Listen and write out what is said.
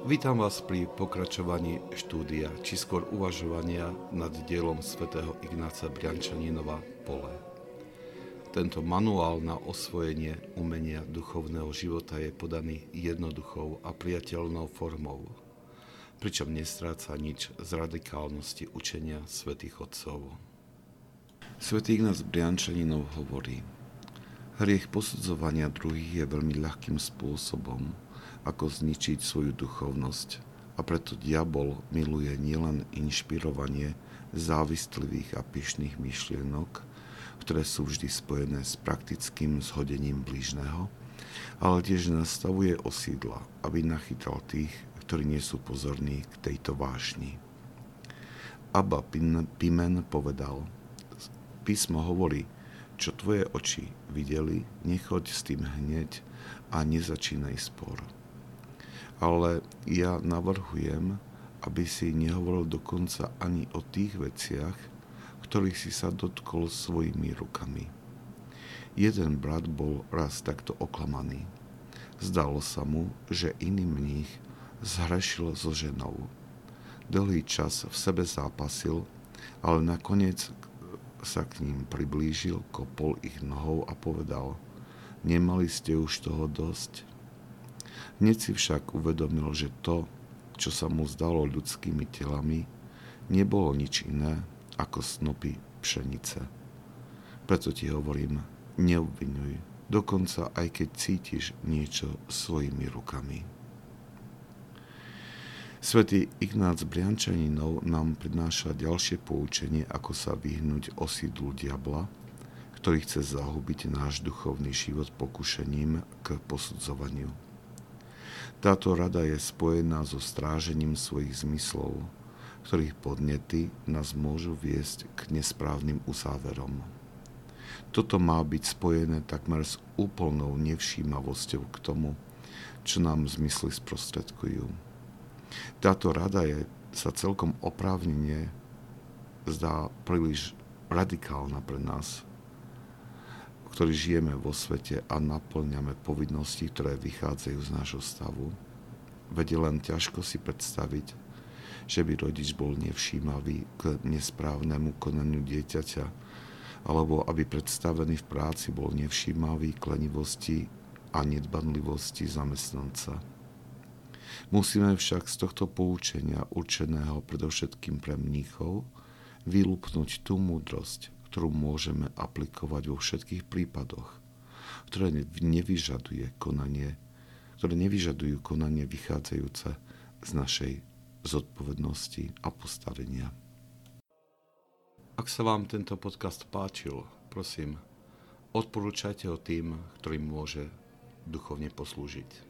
Vítam vás pri pokračovaní štúdia, či skôr uvažovania nad dielom svätého Ignáca Briančaninova Pole. Tento manuál na osvojenie umenia duchovného života je podaný jednoduchou a priateľnou formou, pričom nestráca nič z radikálnosti učenia svätých Otcov. Svetý Ignác Briančaninov hovorí, hriech posudzovania druhých je veľmi ľahkým spôsobom, ako zničiť svoju duchovnosť. A preto diabol miluje nielen inšpirovanie závistlivých a pyšných myšlienok, ktoré sú vždy spojené s praktickým zhodením blížneho, ale tiež nastavuje osídla, aby nachytal tých, ktorí nie sú pozorní k tejto vášni. Abba Pimen povedal, písmo hovorí, čo tvoje oči videli, nechoď s tým hneď a nezačínaj spor ale ja navrhujem, aby si nehovoril dokonca ani o tých veciach, ktorých si sa dotkol svojimi rukami. Jeden brat bol raz takto oklamaný. Zdalo sa mu, že iný mních zhrešil so ženou. Dlhý čas v sebe zápasil, ale nakoniec sa k ním priblížil, kopol ich nohou a povedal, nemali ste už toho dosť? Hneď si však uvedomil, že to, čo sa mu zdalo ľudskými telami, nebolo nič iné ako snopy pšenice. Preto ti hovorím, neobvinuj, dokonca aj keď cítiš niečo svojimi rukami. Svetý Ignác Briančaninov nám prináša ďalšie poučenie, ako sa vyhnúť osídlu diabla, ktorý chce zahubiť náš duchovný život pokušením k posudzovaniu. Táto rada je spojená so strážením svojich zmyslov, ktorých podnety nás môžu viesť k nesprávnym uzáverom. Toto má byť spojené takmer s úplnou nevšímavosťou k tomu, čo nám zmysly sprostredkujú. Táto rada je sa celkom oprávnenie zdá príliš radikálna pre nás, ktorí žijeme vo svete a naplňame povinnosti, ktoré vychádzajú z nášho stavu, vedie len ťažko si predstaviť, že by rodič bol nevšímavý k nesprávnemu konaniu dieťaťa, alebo aby predstavený v práci bol nevšímavý k lenivosti a nedbanlivosti zamestnanca. Musíme však z tohto poučenia určeného predovšetkým pre mníchov vylúpnuť tú múdrosť, ktorú môžeme aplikovať vo všetkých prípadoch, ktoré nevyžaduje konanie, ktoré nevyžadujú konanie vychádzajúce z našej zodpovednosti a postavenia. Ak sa vám tento podcast páčil, prosím, odporúčajte ho tým, ktorým môže duchovne poslúžiť.